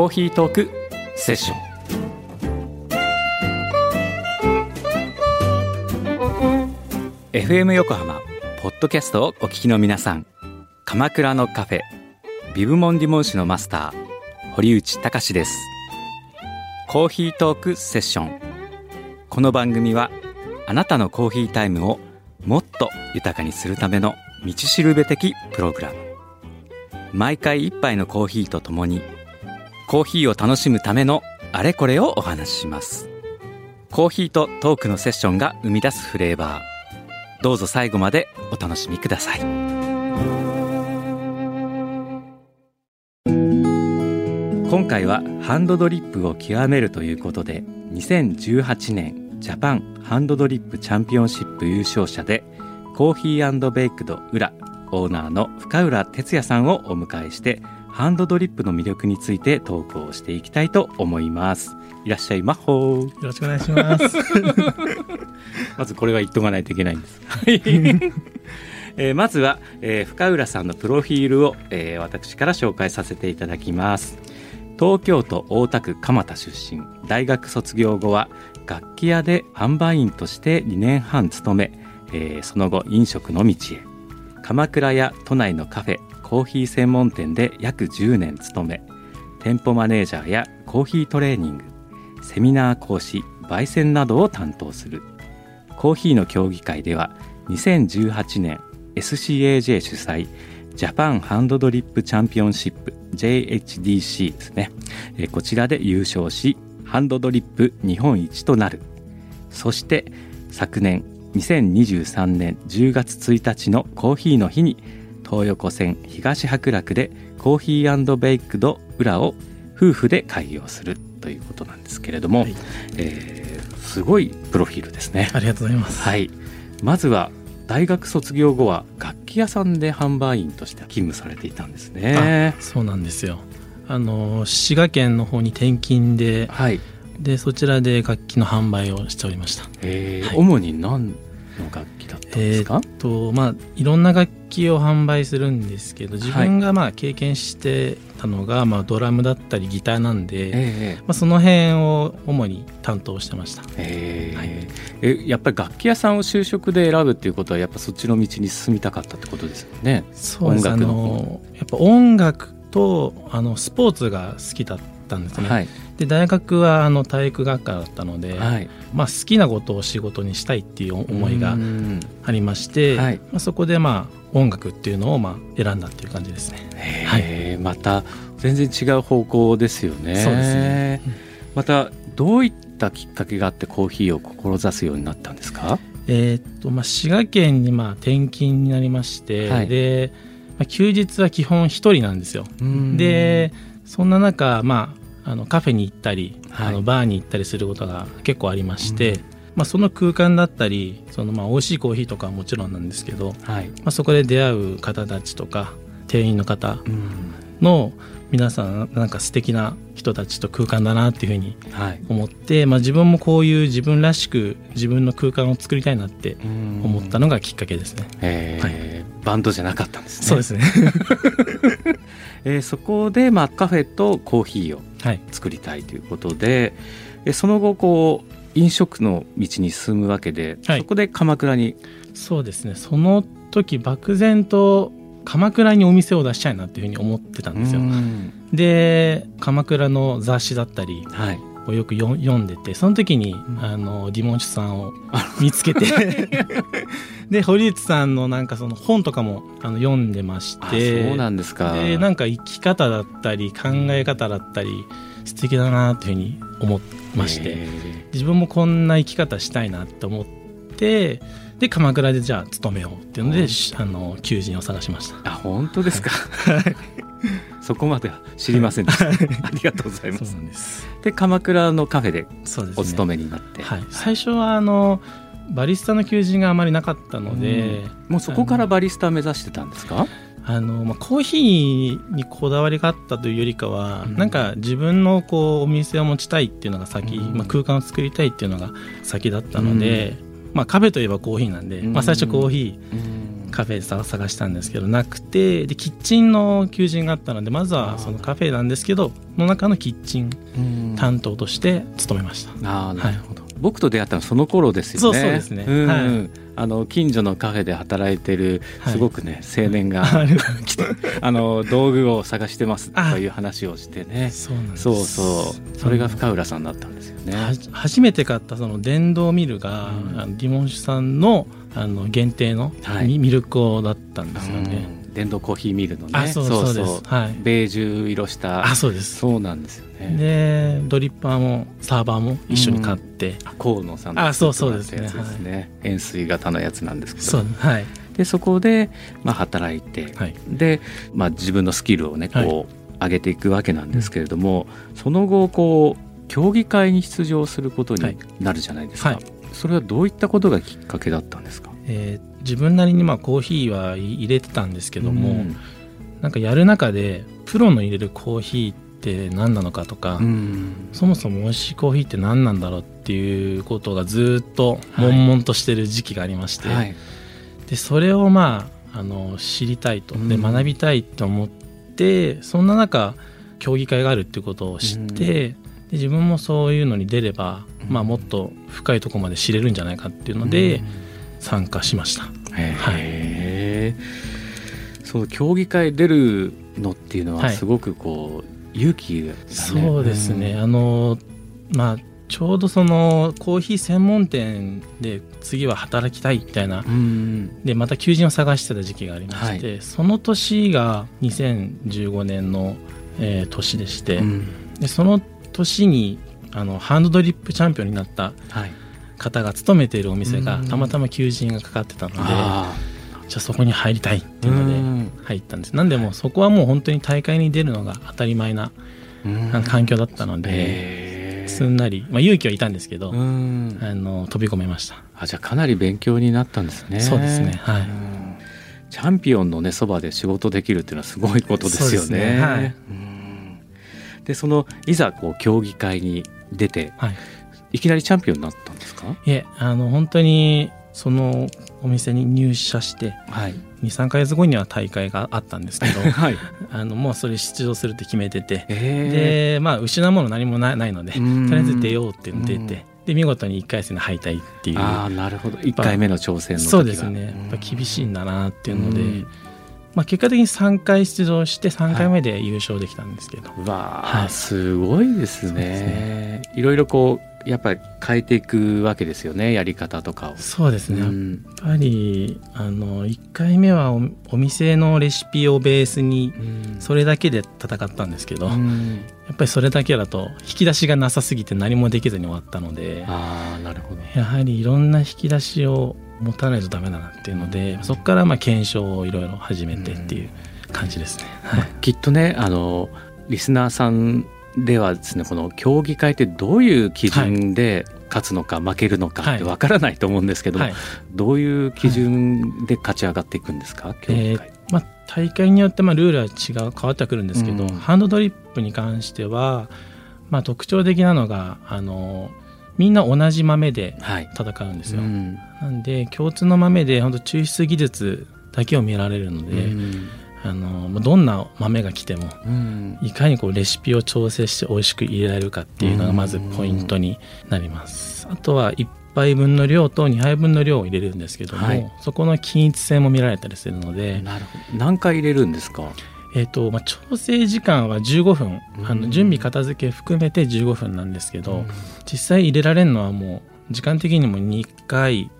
コーヒートークセッション。FM 横浜ポッドキャストをお聞きの皆さん。鎌倉のカフェビブモンディモン市のマスター堀内隆です。コーヒートークセッション。この番組はあなたのコーヒータイムをもっと豊かにするための道しるべ的プログラム。毎回一杯のコーヒーとともにコーヒーを楽しむためのあれこれをお話しします。コーヒーとトークのセッションが生み出すフレーバー。どうぞ最後までお楽しみください。今回はハンドドリップを極めるということで2018年ジャパンハンドドリップチャンピオンシップ優勝者でコーヒーベイクド裏オーナーの深浦哲也さんをお迎えしてハンドドリップの魅力についてトークをしていきたいと思いますいらっしゃいまっほーよろしくお願いします。まずこれは言っとかないといけないんです。えーまずは、えー深浦さんのプロフィールを、えー私から紹介させていただきます。東京都大田区蒲田出身大学卒業後は楽器屋で販売員として2年半勤め、えーその後飲食の道へ鎌倉や都内のカフェコーヒー専門店で約10年勤め店舗マネージャーやコーヒートレーニングセミナー講師焙煎などを担当する。コーヒーの競技会では2018年 SCAJ 主催ジャパンハンドドリップチャンピオンシップ JHDC ですね。こちらで優勝しハンドドリップ日本一となる。そして昨年2023年10月1日のコーヒーの日に東横線東白楽でコーヒーベイクド裏を夫婦で開業するということなんですけれども、はいえーすごいプロフィールですね。ありがとうございます。はい、まずは大学卒業後は楽器屋さんで販売員として勤務されていたんですね。そうなんですよ。あの滋賀県の方に転勤で、はい、でそちらで楽器の販売をしておりました。えーはい主に何の楽器だったんですか、とまあいろんな楽器を販売するんですけど、自分がまあ経験してたのがまあドラムだったりギターなんで、えまあその辺を主に担当してました。ーえ。ーはい。えやっぱり楽器屋さんを就職で選ぶっていうことはやっぱそっちの道に進みたかったってことですよね？そうです。あ音楽のやっぱ音楽とあのスポーツが好きだったんですね。はい、で大学はあの体育学科だったので、はい、まあ、好きなことを仕事にしたいっていう思いがうんありまして、はいまあ、そこでまあ音楽っていうのをまあ選んだっていう感じですね。えーまた全然違う方向ですよね。そうですねまたどういったきっかけがあってコーヒーを志すようになったんですか？えーっとまあ、滋賀県にまあ転勤になりまして、はいで、まあ、休日は基本一人なんですよ。でそんな中、まあ、あのカフェに行ったり、はいあのバーに行ったりすることが結構ありまして、まあ、その空間だったりそのまあ美味しいコーヒーとかはもちろんなんですけど、はい、まあ、そこで出会う方たちとか店員の方うんの皆さんなんか素敵な人たちと空間だなっていうふうにはい、思って、まあ、自分もこういう自分らしく自分の空間を作りたいなって思ったのがきっかけですね。えーバンドじゃなかったんですね。そうですね。えーそこでまあカフェとコーヒーをはい。作りたいということで、えその後こう飲食の道に進むわけで、はい。そこで鎌倉に。そうですね。その時漠然と鎌倉にお店を出したいなっていうふうに思ってたんですよ。う。ん。で鎌倉の雑誌だったりはい、をよくよ読んでてその時に、あのディモンシュさんを 見つけてで堀内さんのなんかその本とかもあの読んでましあてそうなんですか。でなんか生き方だったり考え方だったり素敵だなっていうふうに思いまして、え自分もこんな生き方したいなって思っててで鎌倉でじゃあ勤めようっていうので、しあの求人を探しました。あ本当ですかそこまでは知りませんでした、ありがとうございます。で鎌倉のカフェでお勤めになって、はい、最初はあのバリスタの求人があまりなかったので、もうそこからバリスタ目指してたんですか？あのまあ、コーヒーにこだわりがあったというよりかは、うん。なんか自分のこうお店を持ちたいっていうのが先、うん。まあ、空間を作りたいっていうのが先だったので、まあ、カフェといえばコーヒーなんで、うん。まあ、最初コーヒーカフェで探探したんですけどなくてでキッチンの求人があったのでまずはそのカフェなんですけどの中のキッチン担当として勤めました。ああなるほど、僕と出会ったのはその頃ですよね。そうですね。ん。はい。あの近所のカフェで働いてるはい。すごくね、青年が あ来てあの道具を探してますという話をしてね。そうそうそう。それが深浦さんだったんですよね、初めて買ったその電動ミルが、うん。あのディモンシュさんのあの限定のはい。ミ,、ミルク粉だったんですよね。うん。電動コーヒーミルのね。あそうそうです。はい。ベージュ色した。あそうです。そうなんですよね。でドリッパーもサーバーも一緒に買って、河野さんのあそうそうですね。作ってもらったやつですね。円錐型のやつなんですけど。そうはい。でそこで、まあ、働いて、はい。で、まあ、自分のスキルをねこう、はい上げていくわけなんですけれども、その後こう競技会に出場することにはい。なるじゃないですか、はい。それはどういったことがきっかけだったんですか？えー自分なりにまあコーヒーは入れてたんですけども、うん。なんかやる中でプロの入れるコーヒーって何なのかとか、うん。そもそも美味しいコーヒーって何なんだろうっていうことがずっと悶々としてる時期がありまして、はい。でそれをまああの知りたいと。でうん。学びたいと思って、そんな中競技会があるっていうことを知って、で自分もそういうのに出れば、うん。まあ、もっと深いところまで知れるんじゃないかっていうので、うん。参加しました。へえ、その競技会出るのっていうのははい。すごくこう、勇気が、ね、そうですね、あのまあちょうどそのコーヒー専門店で次は働きたいみたいなうんでまた求人を探してた時期がありまして、その年が2015年の、えー年でして、うん。でその年にあのハンドドリップチャンピオンになったはい。方が勤めているお店がうん。たまたま求人がかかってたので、あじゃあそこに入りたいってーいうのでん。入ったんです。なんでもうそこはもう本当に大会に出るのが当たり前な環境だったので、すんなり、まあ、勇気はいたんですけど、うん。あの飛び込めました。あじゃあかなり勉強になったんですね。そうですね。はい。うん。チャンピオンのねそばで仕事できるっていうのはすごいことですよそうでね。すね。はい。うんでそのいざこう競技会に出てはいいきなりチャンピオンになったんですか？いえあの本当にそのお店に入社してはい。23か月後には大会があったんですけど はい。あのもうそれ出場するって決めててえでまあ失うもの何もなないのでとうんりあえず出ようって出うんてで見事に1回戦で敗退っていうああなるほど一回目の挑戦の時はそうですねやっぱ厳しいんだなっていうので、うんまあ、結果的に3回出場して3回目で優勝できたんですけど、うわあ、はい。すごいですね。いろいろこうやっぱり変えていくわけですよねやり方とかを。そうですね、やっうんぱりあの1回目はおお店のレシピをベースにそれだけで戦ったんですけど、やうん。っぱりそれだけだと引き出しがなさすぎて何もできずに終わったのでああなるほど。やはりいろんな引き出しを持たないとダメだなっていうのでそこからまあ検証をいろいろ始めてっていう感じですね。はい。きっとねあのリスナーさんではですねこの競技会ってどういう基準で勝つのか負けるのかってわからないと思うんですけども、はい。どういう基準で勝ち上がっていくんですか、競技会？まあ、大会によってまあルールは違う変わってはくるんですけど、うん。ハンドドリップに関しては、まあ、特徴的なのがあのみんな同じ豆ではい。戦うんですよ。うん。なんで共通の豆で本当抽出技術だけを見られるので、うん。あのまあどんな豆が来てもうん。いかにこうレシピを調整して美味しく入れられるかっていうのがまずポイントになります。あとは1杯分の量と2杯分の量を入れるんですけども、はい。そこの均一性も見られたりするので、何回入れるんですか？えーとまあ、調整時間は15分、あうん。の準備片付け含めて15分なんですけど、実際入れられるのはもう時間的にも2回。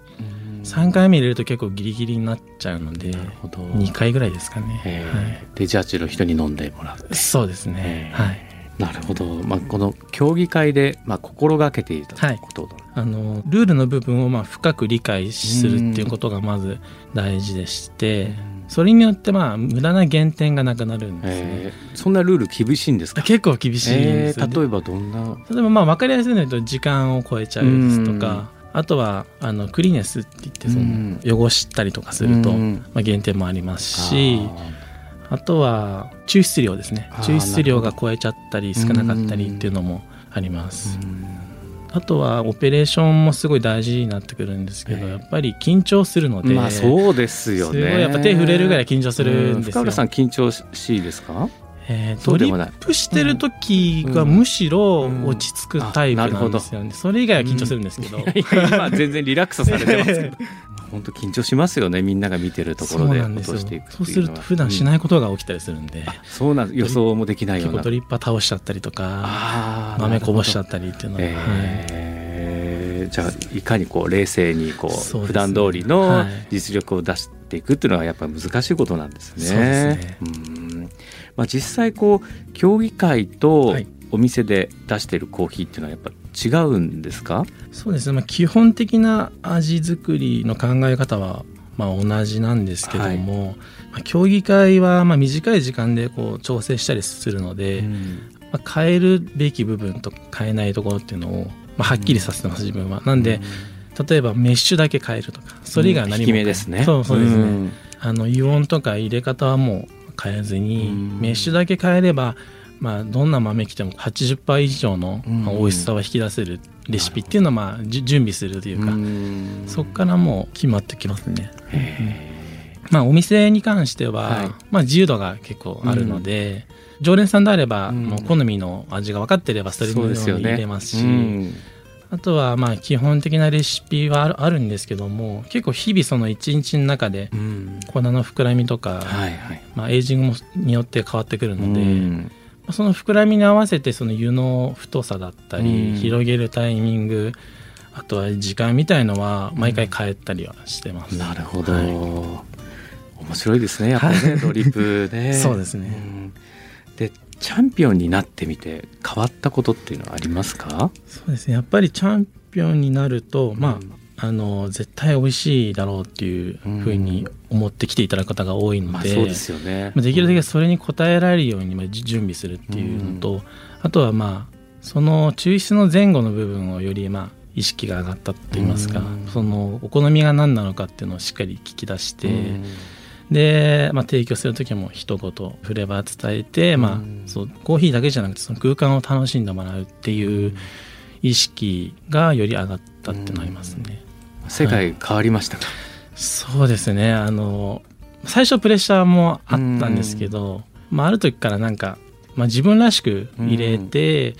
3回目入れると結構ギリギリになっちゃうのでなるほど。2回ぐらいですかね、え。ーでジャッジの人に飲んでもらうはい、そうですね、え。ーはい。なるほど、まあ、この競技会で、まあ、心がけていたことだ、あのルールの部分をまあ深く理解するっていうことがまず大事でして、それによってまあ無駄な減点がなくなるんですね、えー。そんなルール厳しいんですか？結構厳しいんでえすよ、ー。例えばどんな？例えばまあ分かりやすいので言うと時間を超えちゃうですとかあとはあのクリーネスって言ってそうん。の汚したりとかすると、うん。まあ、減点もありますしあとは抽出量ですね。抽出量が超えちゃったり少なかったりっていうのもありますあとはオペレーションもすごい大事になってくるんですけど、ええ。やっぱり緊張するので、まあそうですよね。すごいやっぱ手触れるぐらい緊張するんですよ。深浦さん緊張しいですか？えドリップしてる時がむしろ落ち着くタイプなんですよね、それ以外は緊張するんですけど、いや今全然リラックスされてますけど本当緊張しますよねみんなが見てるところで落としていくそうすると普段しないことが起きたりするんで、そうなん予想もできないような。結構ドリッパー倒しちゃったりとか豆こぼしちゃったりっていうのほは、ど。はい。えーじゃあいかにこう冷静にこそうですね。う普段通りのはい。実力を出していくっていうのはやっぱり難しいことなんですね。そうですね。うん。まあ、実際こう競技会とはい。お店で出してるコーヒーっていうのはやっぱ違うんですか、そうですね、まあ、基本的な味作りの考え方はまあ同じなんですけども、まあ、競技会はまあ短い時間でこう調整したりするので、まあ、変えるべき部分と変えないところっていうのを、まあ、はっきりさせてます自分は。なんで、例えばメッシュだけ変えるとかそれ以外は何も引き目ですね。そうそうですね、ん。あの油温とか入れ方はもう変えずに、うん。メッシュだけ変えれば、まあ、どんな豆来ても80%以上の、美味しさを引き出せるレシピっていうのを、まあ、準備するというか、うん。そこからもう決まってきますね。まあ、お店に関しては、はい。まあ、自由度が結構あるので、常連さんであれば、うん。もう好みの味が分かってればそれに入れますし、うん。あとはまあ基本的なレシピはあるあるんですけども結構日々その一日の中でうん。粉の膨らみとか。まあ、エイジングもによって変わってくるので、その膨らみに合わせてその湯の太さだったり、うん。広げるタイミングあとは時間みたいのは毎回変えたりはしてます、なるほど、はい。面白いですねやっぱりねドリップね。そうですね。ん。でチャンピオンになってみて変わったことっていうのはありますか？そうですね。やっぱりチャンピオンになると、まああの絶対美味しいだろうっていうふうに思って来ていただく方が多いので、まあそうですよね。まあできるだけそれに応えられるように準備するっていうのと、あとはまあその抽出の前後の部分をよりまあ意識が上がったといいますか、うん。そのお好みが何なのかっていうのをしっかり聞き出して、うん。で、まあ、提供する時も一言フレーバー伝えて、まあうんそうコーヒーだけじゃなくてその空間を楽しんでもらうっていう意識がより上がったっていうのがありますね。世界変わりましたか、そうですね。あの最初プレッシャーもあったんですけど、まあ、ある時からなんか、まあ、自分らしく入れて、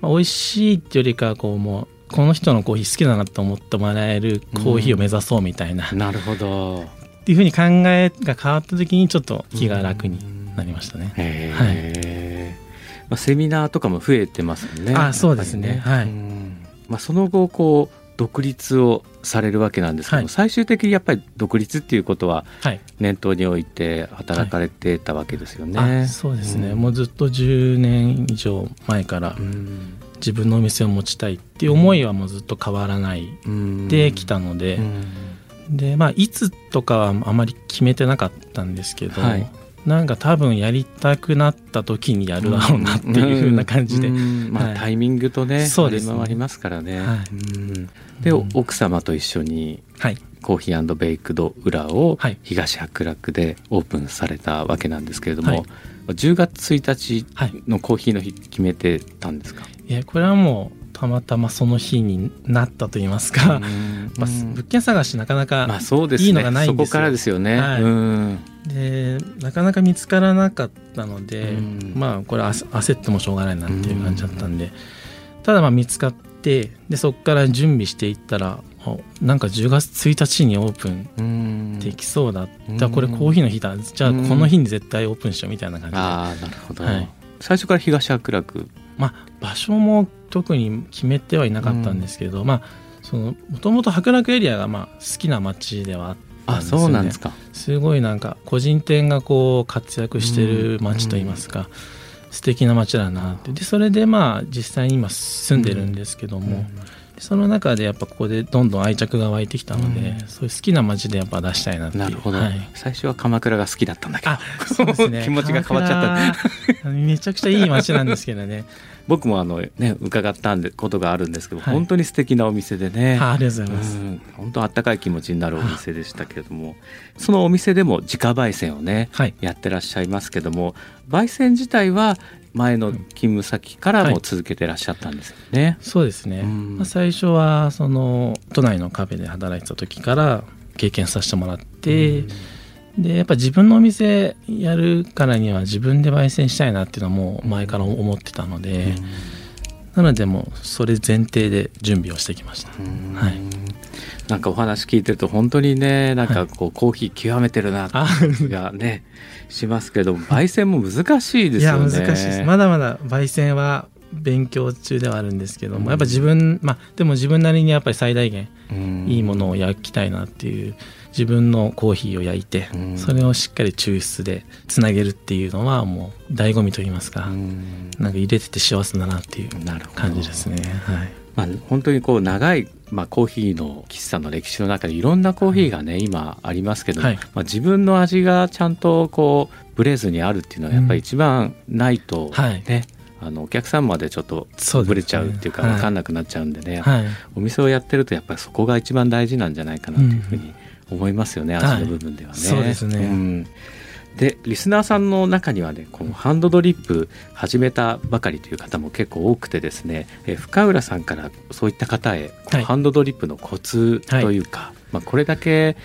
まあ、美味しいっていうよりかはこうもうこの人のコーヒー好きだなと思ってもらえるコーヒーを目指そうみたいな、っなるほど。ていうふうに考えが変わった時にちょっと気が楽になりましたね。へえ、まあ、セミナーとかも増えてますもんね。あそうですね。やっぱりはい。うん。まあ、その後こう独立をされるわけなんですけど、はい。最終的にやっぱり独立っていうことははい。念頭に置いて働かれてたわけですよね。あそうですね、うん。もうずっと10年以上前からうん。自分のお店を持ちたいっていう思いはもうずっと変わらない。うん。できたので、でまあいつとかはあまり決めてなかったんですけど、はいなんか多分やりたくなった時にやるだろうなっていう風な感じで、うんまあ、はい。タイミングとねそうですね。あり回りますからね。はい。うん。で、うん。奥様と一緒にはい。コーヒーベイクド裏をはい。東白楽でオープンされたわけなんですけれども、はい。10月1日はい。のコーヒーの日決めてたんですか、いやこれはもうたまたまその日になったと言いますか、まあ、物件探しなかなか、まあそうですね。いいのがないんですよ。そこからですよね、はい。うん。でなかなか見つからなかったので、うん。まあこれあ焦ってもしょうがないなっていう感じだったんで、ただまあ見つかってでそこから準備していったらあなんか10月1日にオープンうん。できそうだ、うん。じゃあこれコーヒーの日だ。じゃあこの日に絶対オープンしようみたいな感じで、ああなるほど、はい。最初から東白楽まあ場所も特に決めてはいなかったんですけど、まあそのもともと博楽エリアがまあ好きな街ではあったんあですよね。そうなんですか。すごいなんか個人店がこう活躍してる街といいますか、素敵な街だなって。でそれでまあ実際に今住んでるんですけども、その中でやっぱここでどんどん愛着が湧いてきたので、そういう好きな街でやっぱ出したいなっていう。なるほど、はい。最初は鎌倉が好きだったんだけど。あそうですね。気持ちが変わっちゃったためちゃくちゃいい街なんですけどね。僕もあのね伺ったんでことがあるんですけど、はい。本当に素敵なお店でね。あありがとうございます、うん。本当あったかい気持ちになるお店でしたけれどもそのお店でも自家焙煎をね、はい。やってらっしゃいますけども焙煎自体は前の勤務先からも続けてらっしゃったんですよね。そうですね、うん。まあ、最初はその都内のカフェで働いてた時から経験させてもらって、でやっぱ自分のお店やるからには自分で焙煎したいなっていうのはもう前から思ってたので、なのでもうそれ前提で準備をしてきました、うん。はい。なんかお話聞いてると本当にねなんかこうコーヒー極めてるなってあ気がねしますけど焙煎も難しいですいやよね。難しいです。まだまだ焙煎は勉強中ではあるんですけども、やっぱ自分まあでも自分なりにやっぱり最大限うん。いいものを焼きたいなっていう自分のコーヒーを焼いて、うん。それをしっかり抽出でつなげるっていうのはもう醍醐味と言いますか、うん。なんか入れてて幸せだなっていう感じですね。はい。まあ、本当にこう長い、まあ、コーヒーの喫茶の歴史の中でいろんなコーヒーがね今ありますけど、はい。まあ、自分の味がちゃんとこうブレずにあるっていうのはやっぱり一番ないとはい。ね、あのお客さんまでちょっとブレちゃうっていうかはい分かんなくなっちゃうんでね、はい。お店をやってるとやっぱりそこが一番大事なんじゃないかなというふうに思いますよね、はい。味の部分ではね。そうですね。ん。でリスナーさんの中にはねこのハンドドリップ始めたばかりという方も結構多くてですねえ深浦さんからそういった方へ、ハンドドリップのコツというか、まあ、これだけ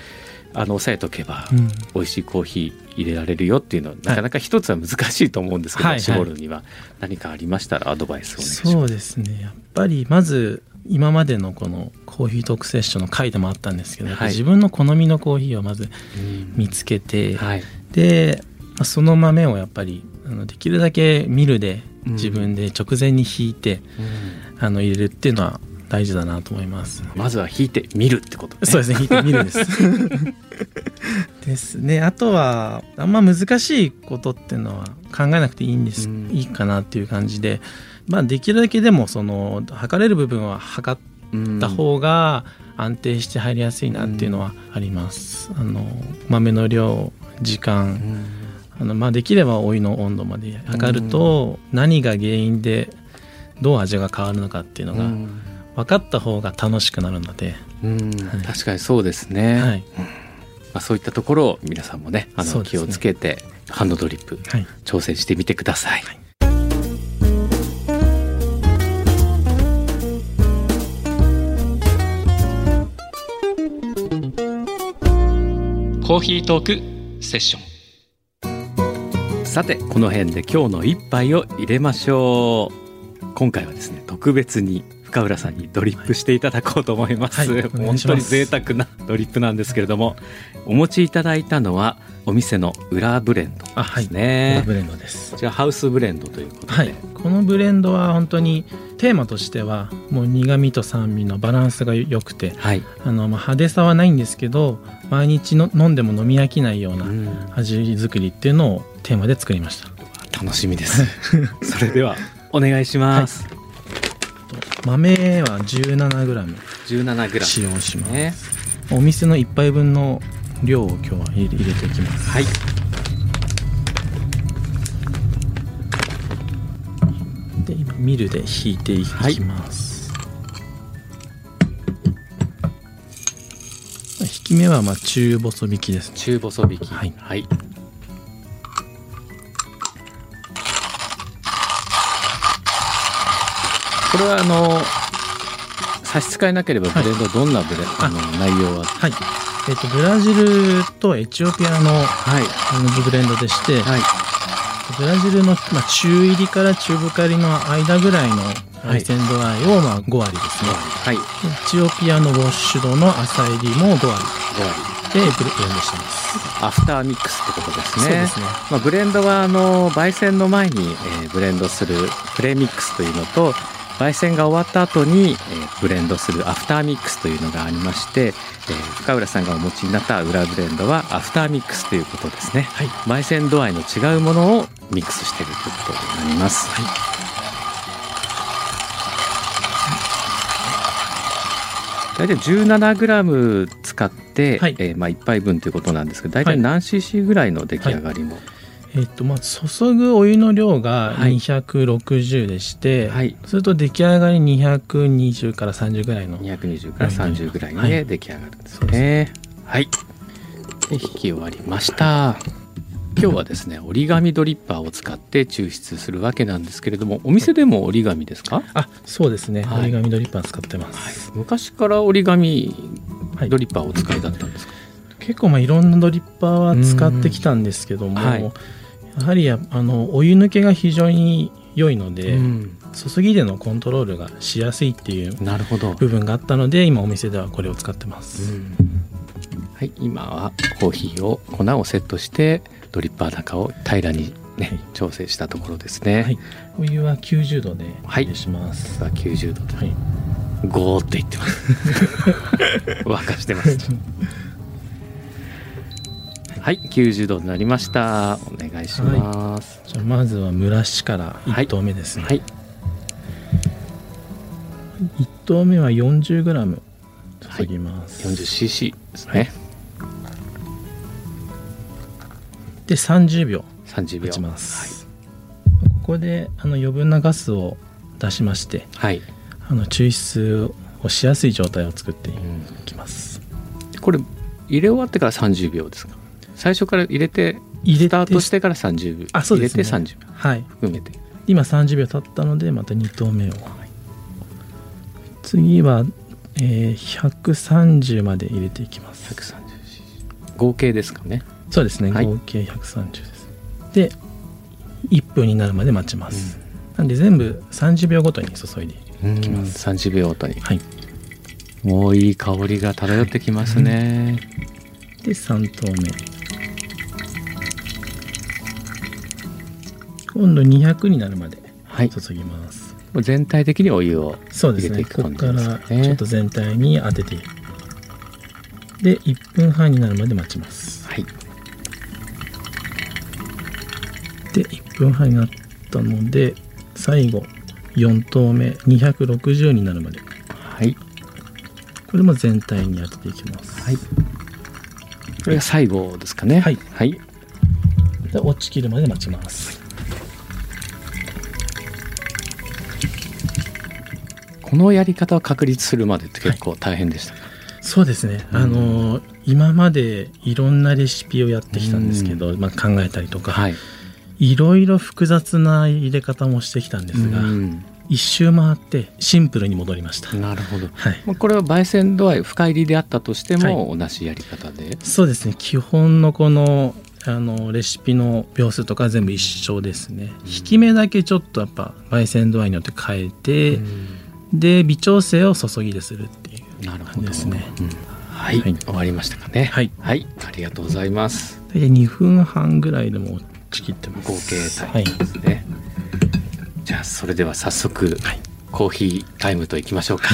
あの押さえとけば、うん。美味しいコーヒー入れられるよっていうのはなかなか一つは難しいと思うんですけど、はい絞るには何かありましたらアドバイスをお願いします。そうですね。やっぱりまず今までのこのコーヒートークセッションの回でもあったんですけど、はい。自分の好みのコーヒーをまずうん。見つけて、はい。でまあその豆をやっぱりあのできるだけミルでうん。自分で直前に引いて、うん。あの入れるっていうのは大事だなと思います。まずは引いてみるってことね。そうですね。引いてみるです。ですね。あとはあんま難しいことっていうのは考えなくていいんです、うん。いいかなっていう感じで、まあ、できるだけでもその測れる部分は測った方が安定して入りやすいなっていうのはあります。あの豆の量時間、うん。あのまあ、できればお湯の温度まで測ると何が原因でどう味が変わるのかっていうのがうん。分かった方が楽しくなるので、うん。はい。確かにそうですね、はい。まあ、そういったところを皆さんもねあの気をつけてハンドドリップはい、挑戦してみてください、コーヒートークセッション。さてこの辺で今日の一杯を入れましょう。今回はですね特別に深浦さんにドリップしていただこうと思います、はいはい本当に贅沢なドリップなんですけれどもお持ちいただいたのはお店の裏ブレンドあはいですね、ブレンドです。こちらハウスブレンドということで、はいこのブレンドは本当にテーマとしてはもう苦味と酸味のバランスが良くてはい。あの、まあ、派手さはないんですけど毎日の飲んでも飲み飽きないようなうん。味作りっていうのをテーマで作りました。楽しみです。それではお願いします、豆は 17g 17グラ使用します、ねお店の1杯分の量を今日は入れていきます。はい。で今ミルで引いていきます、引き目はまあ中細引きです。ね中細引きはい。はい、これはあの差し支えなければブレンドどんなブレ、あの内容は？はい。えっ、とブラジルとエチオピアのはい。あのブレンドでして、はい。ブラジルの、まあ、中入りから中深入りの間ぐらいの焙煎度合いを、まあ、5割ですね、はい。エチオピアのウォッシュドの浅入りも5割。5割。でブレンドしてます、アフターミックスってことですね。そうですね。まあ、ブレンドはあの焙煎の前に、えーブレンドするプレミックスというのと、焙煎が終わった後に、えーブレンドするアフターミックスというのがありまして、えー深浦さんがお持ちになった Ura ブレンドはアフターミックスということですね、はい。焙煎度合いの違うものをミックスしているということになります、大体 17g 使って、はい。えーまあ、1杯分ということなんですけど大体はい。何 cc ぐらいの出来上がりも、えっとまあ注ぐお湯の量がはい。260でして、はい。それと出来上がり220から30ぐらいの220から30ぐらいはい。で出来上がるんですね。はい。で引き終わりました。今日はですね折り紙ドリッパーを使って抽出するわけなんですけれどもお店でも折り紙ですか、あそうですね、はい。折り紙ドリッパー使ってます、昔から折り紙はい。ドリッパーをお使いだったんですか、結構まあいろんなドリッパーは使ってきたんですけども、やはりやあのお湯抜けが非常に良いので、うん。注ぎでのコントロールがしやすいっていうなるほど、部分があったので今お店ではこれを使ってます、はい、今はコーヒーを粉をセットしてドリッパー中を平らに、ね、調整したところですね。はい、お湯は90度ではい。お入れします、さあ90度で。はい。ゴーって言ってます。沸かしてます。はい、90度になりました。お願いします。じゃあまずは蒸らしからはい。1投目ですね、はい、1投目は 40g 注ぎます、40cc ですね。で30秒30秒。打ちます、ここであの余分なガスを出しましてはい。あの抽出をしやすい状態を作っていうんきます、これ入れ終わってから30秒ですか？最初から入れて入れてスタートしてから30秒。あそうですね入れて30秒はい含めて。今30秒経ったのでまた2投目を、次は、えー130まで入れていきます 130cc。合計ですかね？そうですね、はい。合計130です。で1分になるまで待ちます、なんで全部30秒ごとに注いでいきます、30秒ごとに。はい。もういい香りが漂ってきますね。で3投目。今度200になるまではい。注ぎます、もう全体的にお湯をそうです入れていくねここか感じですらかねちょっと全体に当てて。で1分半になるまで待ちます。はいで1分半になったので最後4投目260になるまで。はい。これも全体に当てていきます、はい。これが最後ですかね。はい。はい。で落ちきるまで待ちます。このやり方を確立するまでって結構大変でしたか、そうですね、あの今までいろんなレシピをやってきたんですけど、まあ、考えたりとか、はいいろいろ複雑な入れ方もしてきたんですが、うん。一周回ってシンプルに戻りました、なるほど。はい。まあこれは焙煎度合い深入りであったとしてもは同じやり方で、そうですね。基本のこのあのレシピの秒数とか全部一緒ですね、引き目だけちょっとやっぱ焙煎度合いによって変えて、で微調整を注ぎでするっていうなるほど。ですね。うん。はい、はい。終わりましたかね。はい。はい、ありがとうございます。大体2分半ぐらいでもうちきってます。合計タはいイムですね、じゃあそれでは早速、はい。コーヒータイムといきましょうか。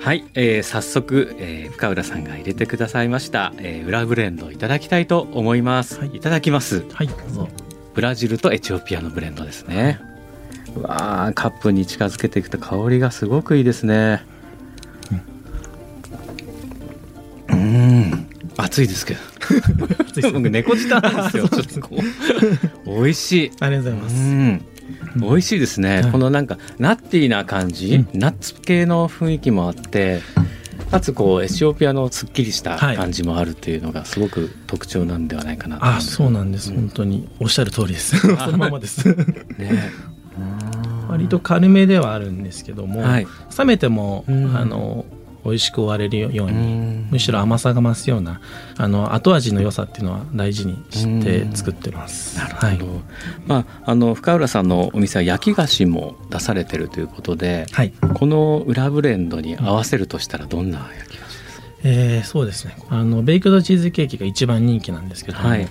はい、えー早速、えー深浦さんが入れてくださいました、えー裏ブレンドをいただきたいと思います、はい。い、ただきます。はいどうぞ。ブラジルとエチオピアのブレンドですね。うわーカップに近づけていくと香りがすごくいいですね。うん。暑いですけど 僕猫舌なんですよちょっとこう。美味しい。ありがとうございます、うん。美味しいですね、はいこのなんかナッティーな感じ、うん。ナッツ系の雰囲気もあってかつこうエチオピアのすっきりしたはい。感じもあるっていうのがすごく特徴なんではないかなと思あそうなんです、本当に。おっしゃる通りです。そのままです。ね。割と軽めではあるんですけども、はい。冷めても、うん。あの美味しく終われるように、うん。むしろ甘さが増すようなあの後味の良さっていうのは大事にして作ってます。なるほど、まああの深浦さんのお店は焼き菓子も出されてるということではい、はいこの裏ブレンドに合わせるとしたらどんな焼き菓子ですか、えーそうですね。あのベイクドチーズケーキが一番人気なんですけども、はい。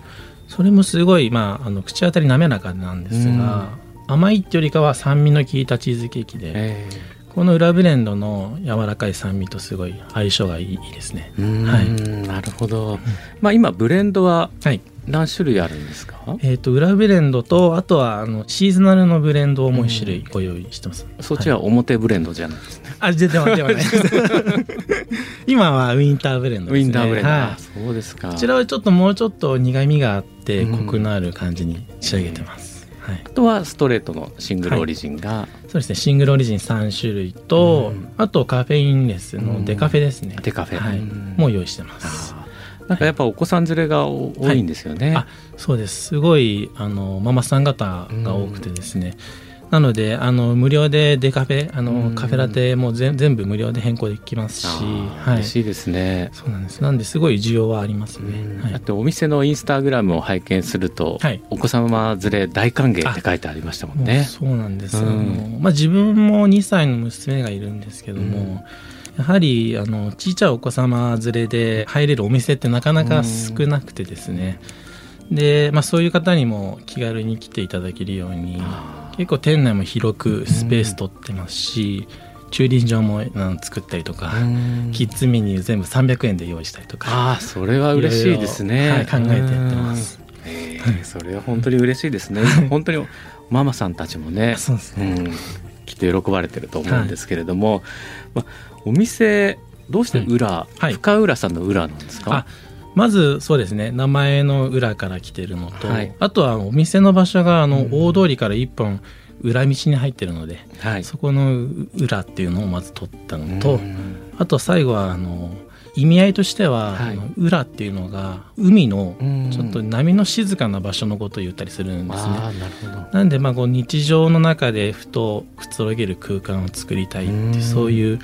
それもすごい、まあ、あの口当たり滑らかなんですが、甘いってよりかは酸味の効いたチーズケーキで、えこの裏ブレンドの柔らかい酸味とすごい相性がいいいいですね。はい。なるほど、まあ、今ブレンドははい。何種類あるんですか？えっ、と裏ブレンドとあとはあのシーズナルのブレンドをもう一種類ご用意してます、そっちは表ブレンドじゃないですね、あ、でではではない。今はウィンターブレンドウですね。ィンターブレンド、はい。あそうですか。こちらはちょっともうちょっと苦味があってうん。コクのある感じに仕上げてます。はい。あとはストレートのシングルオリジンが、そうですね。シングルオリジン3種類と、うんあとカフェインレスのデカフェですね。デカフェはい。うんもう用意してます。なんかやっぱお子さん連れがお多いんですよね、あ、そうです。すごいあのママさん方が多くてですね。なのであの無料でデカフェあの、うん。カフェラテも全全部無料で変更できますし、はい。嬉しいですね、そうなんです。なんですごい需要はありますね。はい。だってお店のインスタグラムを拝見すると、はい。お子様連れ大歓迎って書いてありましたもんね。そうなんです、うん。まあ、自分も2歳の娘がいるんですけども、やはりあのちいちゃいお子様連れで入れるお店ってなかなか少なくてですね、で、まあ、そういう方にも気軽に来ていただけるように結構店内も広くスペース取ってますし、駐輪場も作ったりとか、キッズメニュー全部300円で用意したりとかああそれは嬉しいですね。はい考えてやってます。うん。えーそれは本当に嬉しいですね。本当にママさんたちもね、そうですね、うん、きっと喜ばれてると思うんですけれども、まあ、お店どうして裏、はい。深浦さんの裏なんですか？あまずそうですね名前の裏から来てるのと、はい。あとはお店の場所があの、うん。大通りから一本裏道に入ってるのではい。そこの裏っていうのをまず取ったのと、うん。あと最後はあの意味合いとしては、はい。裏っていうのが海のうん。ちょっと波の静かな場所のことを言ったりするんですね。な。なんでまあこう日常の中でふとくつろげる空間を作りたいってそういう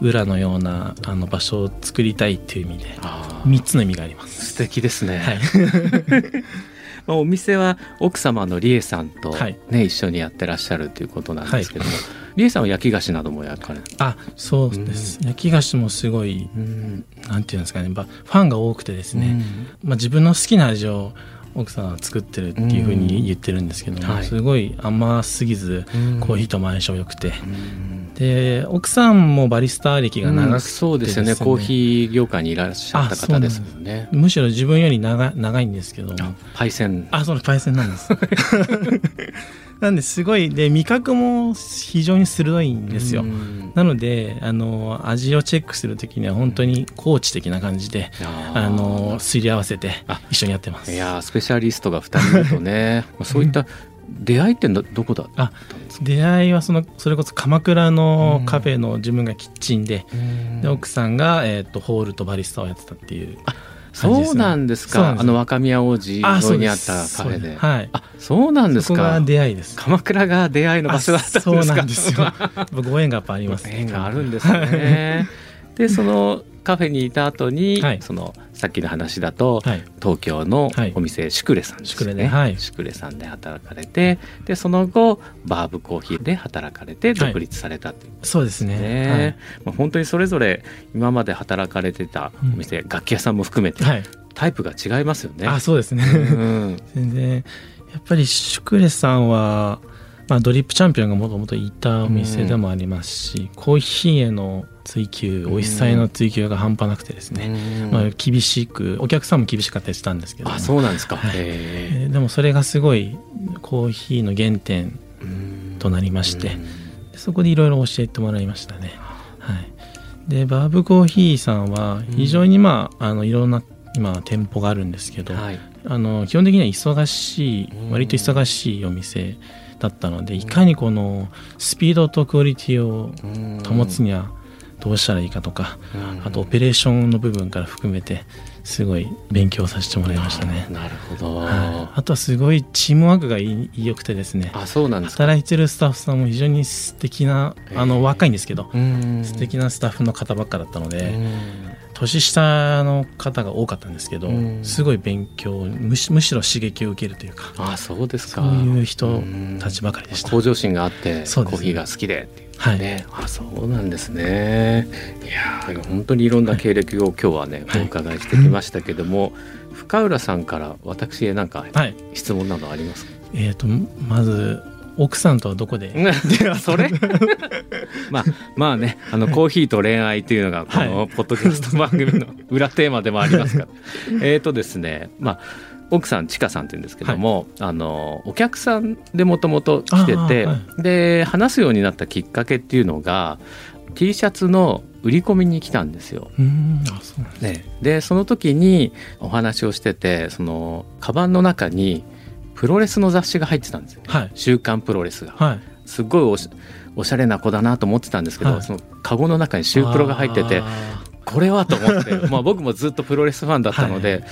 裏のようなあの場所を作りたいっていう意味であー。3つの意味があります。素敵ですね。はい。まあ、お店は奥様の理恵さんと、はい。ね一緒にやってらっしゃるということなんですけども、理恵さんは焼き菓子なども焼かれて、あそうです、焼き菓子もすごいうん。なんていうんですかね。ばファンが多くてですね、まあ、自分の好きな味を奥さんは作ってるっていうふうに言ってるんですけども、はい。すごい甘すぎずうん。コーヒーとも相性良くて、うん。で奥さんもバリスタ歴が長くて、うんそうですよね。コーヒー業界にいらっしゃった方ですもんね。むしろ自分より長長いんですけども。パイセン。あそのパイセンなんです なんですごいで味覚も非常に鋭いんですよ、うん。なのであの味をチェックするときには本当にコーチ的な感じで、あのすり合わせてあ一緒にやってます。いやースペシャリストが2人いるとね まあそういった出会いってどどこだったんですか、出会いはそのそれこそ鎌倉のカフェの自分がキッチンで,、で奥さんが、えー、とホールとバリスタをやってたっていう。感じですねそうなんですか。あの若宮王子にあったカフェで。はい。あそうなんですそこがか出会いです。鎌倉が出会いの場所だったんですか。あそうなんですよ。ご縁がやっぱあります縁があるんですね。でそのカフェにいた後に、はい。そのさっきの話だと、はい。東京のはい。お店、シュクレさんですね、ではい。シュクレさんで働かれてでその後バーブコーヒーで働かれて独立されたっていうそうですね。ね、まあ、本当にそれぞれ今まで働かれてたお店、楽器屋さんも含めてはい、はいタイプが違いますよね。あそうですね。うん。全然。やっぱりシュクレさんは、まあ、ドリップチャンピオンがもともといたお店でもありますし、コーヒーへの追求美味しさへの追求が半端なくてですね、うん。まあ、厳しくお客さんも厳しかったりしたんですけど。もあそうなんですか。はい。でもそれがすごいコーヒーの原点となりまして。そこでいろいろ教えてもらいましたね。はい、でバーブコーヒーさんは非常にまあ,、あのいろんな今店舗があるんですけど、はい。あの基本的には忙しいうん割と忙しいお店だったのでいかにこのスピードとクオリティを保つにはどうしたらいいかとか、うんあとオペレーションの部分から含めてすごい勉強させてもらいましたね。なるほど。はい、あとはすごいチームワークがいい良くてですねあそうなんですか？働いてるスタッフさんも非常に素敵なあの若いんですけどうん素敵なスタッフの方ばっかだったのでうん年下の方が多かったんですけどうんすごい勉強むしむしろ刺激を受けるというかあそうですか。そういう人たちばかりでした。向上心があって、コーヒーが好きでっていうはい、ね、あそうなんですね。いやー本当にいろんな経歴を今日はね、はい。お伺いしてきましたけども、深浦さんから私へなんかはい。質問などありますか？えー、とまず奥さんとはどこで？それ？まあまあねあのコーヒーと恋愛というのがこのポッドキャスト番組の裏テーマでもありますから。えっとですねまあ奥さんちかさんって言うんですけども、あのお客さんでもともと来てて、あーで話すようになったきっかけっていうのが T シャツの売り込みに来たんですよ。そうなんですね、でその時にお話をしててそのカバンの中にプロレスの雑誌が入ってたんですよ、はい。週刊プロレスが。はい。すっごいおしおしゃれな子だなと思ってたんですけど、はい。そのカゴの中にシュープロが入っててあこれはと思って まあ僕もずっとプロレスファンだったので、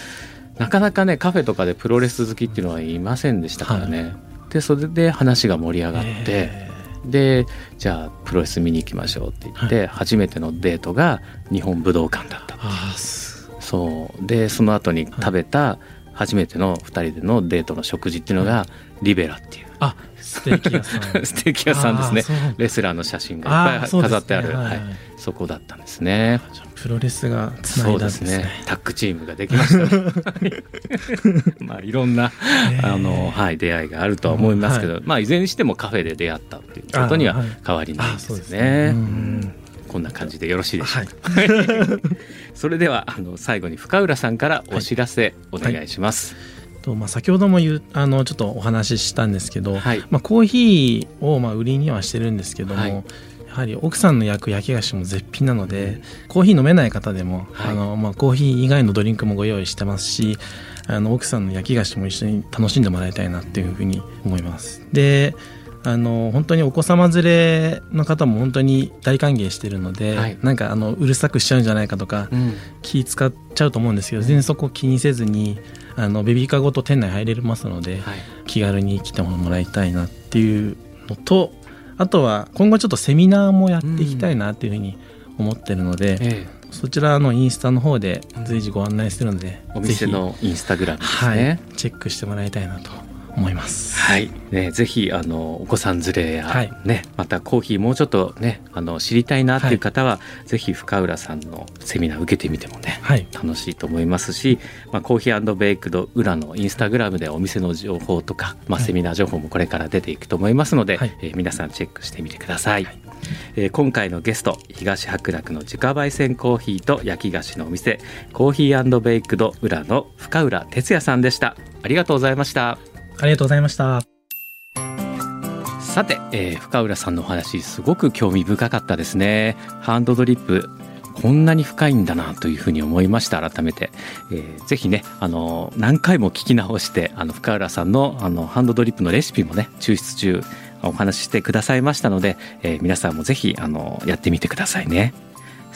なかなかねカフェとかでプロレス好きっていうのはいませんでしたからね。でそれで話が盛り上がって、えでじゃあプロレス見に行きましょうって言って、初めてのデートが日本武道館だったそう。でその後に食べた初めての2人でのデートの食事っていうのがリベラっていう。あステーキ屋さん。ステーキ屋さんですね。レスラーの写真がいっぱい飾ってある。はいはい。そこだったんですねプロレスがつなそいうだんですね。ね。タッグチームができました。まあいろんなあの、はい、出会いがあるとは思いますけど、まあいずれにしてもカフェで出会ったっていうことには変わりないですすね。ね。ううん。んこんな感じでよろしいでしょうはい。か。それではあの最後に深浦さんからお知らせお願いします。とまあ先ほども言うあのちょっとお話ししたんですけど、はい。まあ、コーヒーをまあ売りにはしてるんですけども、はいやはり奥さんの焼く焼き菓子も絶品なのでコーヒー飲めない方でも、はい。あのまあ、コーヒー以外のドリンクもご用意してますしあの奥さんの焼き菓子も一緒に楽しんでもらいたいなっていうふうに思います。であの本当にお子様連れの方も本当に大歓迎してるので、はい。なんかあのうるさくしちゃうんじゃないかとか、うん。気使っちゃうと思うんですけど全然そこ気にせずにあのベビーカーごと店内入れますので、はい。気軽に来てもらいたいなっていうのとあとは今後ちょっとセミナーもやっていきたいなっていうふうに思ってるので、えそちらのインスタの方で随時ご案内するので、えお店のインスタグラムですね。、チェックしてもらいたいなと思います。はい、ね、ぜひあのお子さん連れや、はい。ね、またコーヒーもうちょっとねあの知りたいなっていう方は、ぜひ深浦さんのセミナー受けてみてもねはい、楽しいと思いますし、まあ、コーヒーベイクド裏のインスタグラムでお店の情報とか、まあ、はいセミナー情報もこれから出ていくと思いますので、はい。えー皆さんチェックしてみてください、えー今回のゲスト東白楽の自家焙煎コーヒーと焼き菓子のお店コーヒーベイクド裏の深浦哲也さんでした。ありがとうございましたありがとうございました。さて、えー深浦さんのお話すごく興味深かったですね。ハンドドリップこんなに深いんだなというふうに思いました。改めて、えーぜひねあの何回も聞き直してあの深浦さんのあのハンドドリップのレシピもね抽出中お話ししてくださいましたので、えー皆さんもぜひあのやってみてくださいね。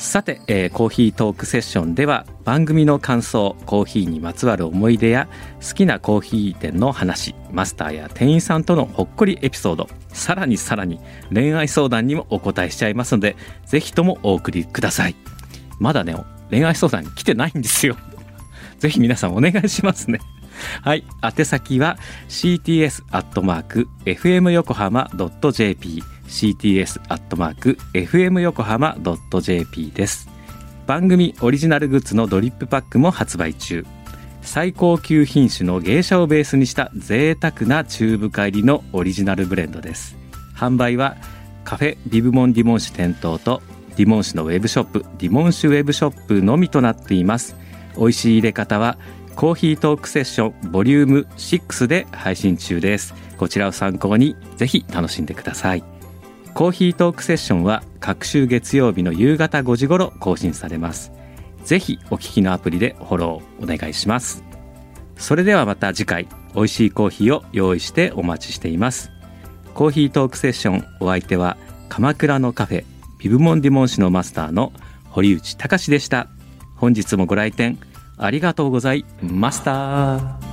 さて、えーコーヒートークセッションでは番組の感想コーヒーにまつわる思い出や好きなコーヒー店の話マスターや店員さんとのほっこりエピソードさらにさらに恋愛相談にもお答えしちゃいますのでぜひともお送りください。まだね恋愛相談に来てないんですよ。ぜひ皆さんお願いしますね。はい宛先は cts.fmyokohama.jp アットマーク fm 横浜 .jp cts アットマーク fm 横浜 .jp です。番組オリジナルグッズのドリップパックも発売中。最高級品種の芸者をベースにした贅沢な中深入りのオリジナルブレンドです。販売はカフェビブモンディモンシ店頭とディモンシのウェブショップディモンシウェブショップのみとなっています。美味しい入れ方はコーヒートークセッションボリューム6で配信中です。こちらを参考にぜひ楽しんでください。コーヒートークセッションは各週月曜日の夕方5時頃更新されます。ぜひお聞きのアプリでフォローお願いします。それではまた次回美味しいコーヒーを用意してお待ちしています。コーヒートークセッションお相手は鎌倉のカフェビブモンディモン市のマスターの堀内隆でした。本日もご来店ありがとうございました。